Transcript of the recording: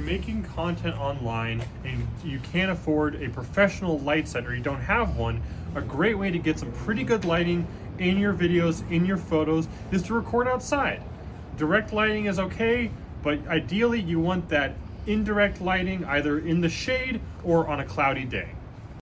you're making content online and you can't afford a professional light set or you don't have one, a great way to get some pretty good lighting in your videos, in your photos, is to record outside. Direct lighting is okay, but ideally you want that indirect lighting either in the shade or on a cloudy day.